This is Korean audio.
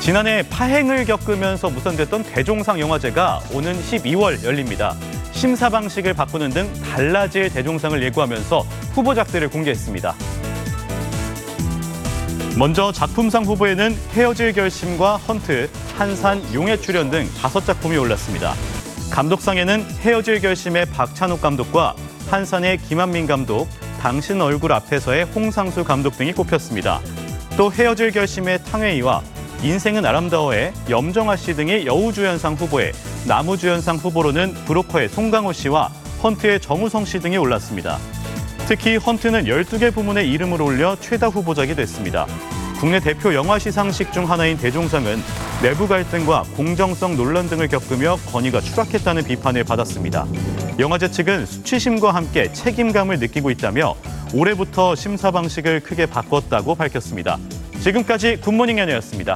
지난해 파행을 겪으면서 무산됐던 대종상 영화제가 오는 12월 열립니다. 심사 방식을 바꾸는 등 달라질 대종상을 예고하면서 후보작들을 공개했습니다. 먼저 작품상 후보에는 헤어질 결심과 헌트, 한산, 용의 출연 등 다섯 작품이 올랐습니다. 감독상에는 헤어질 결심의 박찬욱 감독과 한산의 김한민 감독, 당신 얼굴 앞에서의 홍상수 감독 등이 꼽혔습니다. 또 헤어질 결심의 탕웨이와 인생은 아름다워의 염정아 씨 등이 여우주연상 후보에 나무주연상 후보로는 브로커의 송강호 씨와 헌트의 정우성 씨 등이 올랐습니다. 특히 헌트는 12개 부문에 이름을 올려 최다 후보작이 됐습니다. 국내 대표 영화 시상식 중 하나인 대종상은 내부 갈등과 공정성 논란 등을 겪으며 건의가 추락했다는 비판을 받았습니다. 영화제 측은 수치심과 함께 책임감을 느끼고 있다며 올해부터 심사 방식을 크게 바꿨다고 밝혔습니다. 지금까지 굿모닝 연예였습니다.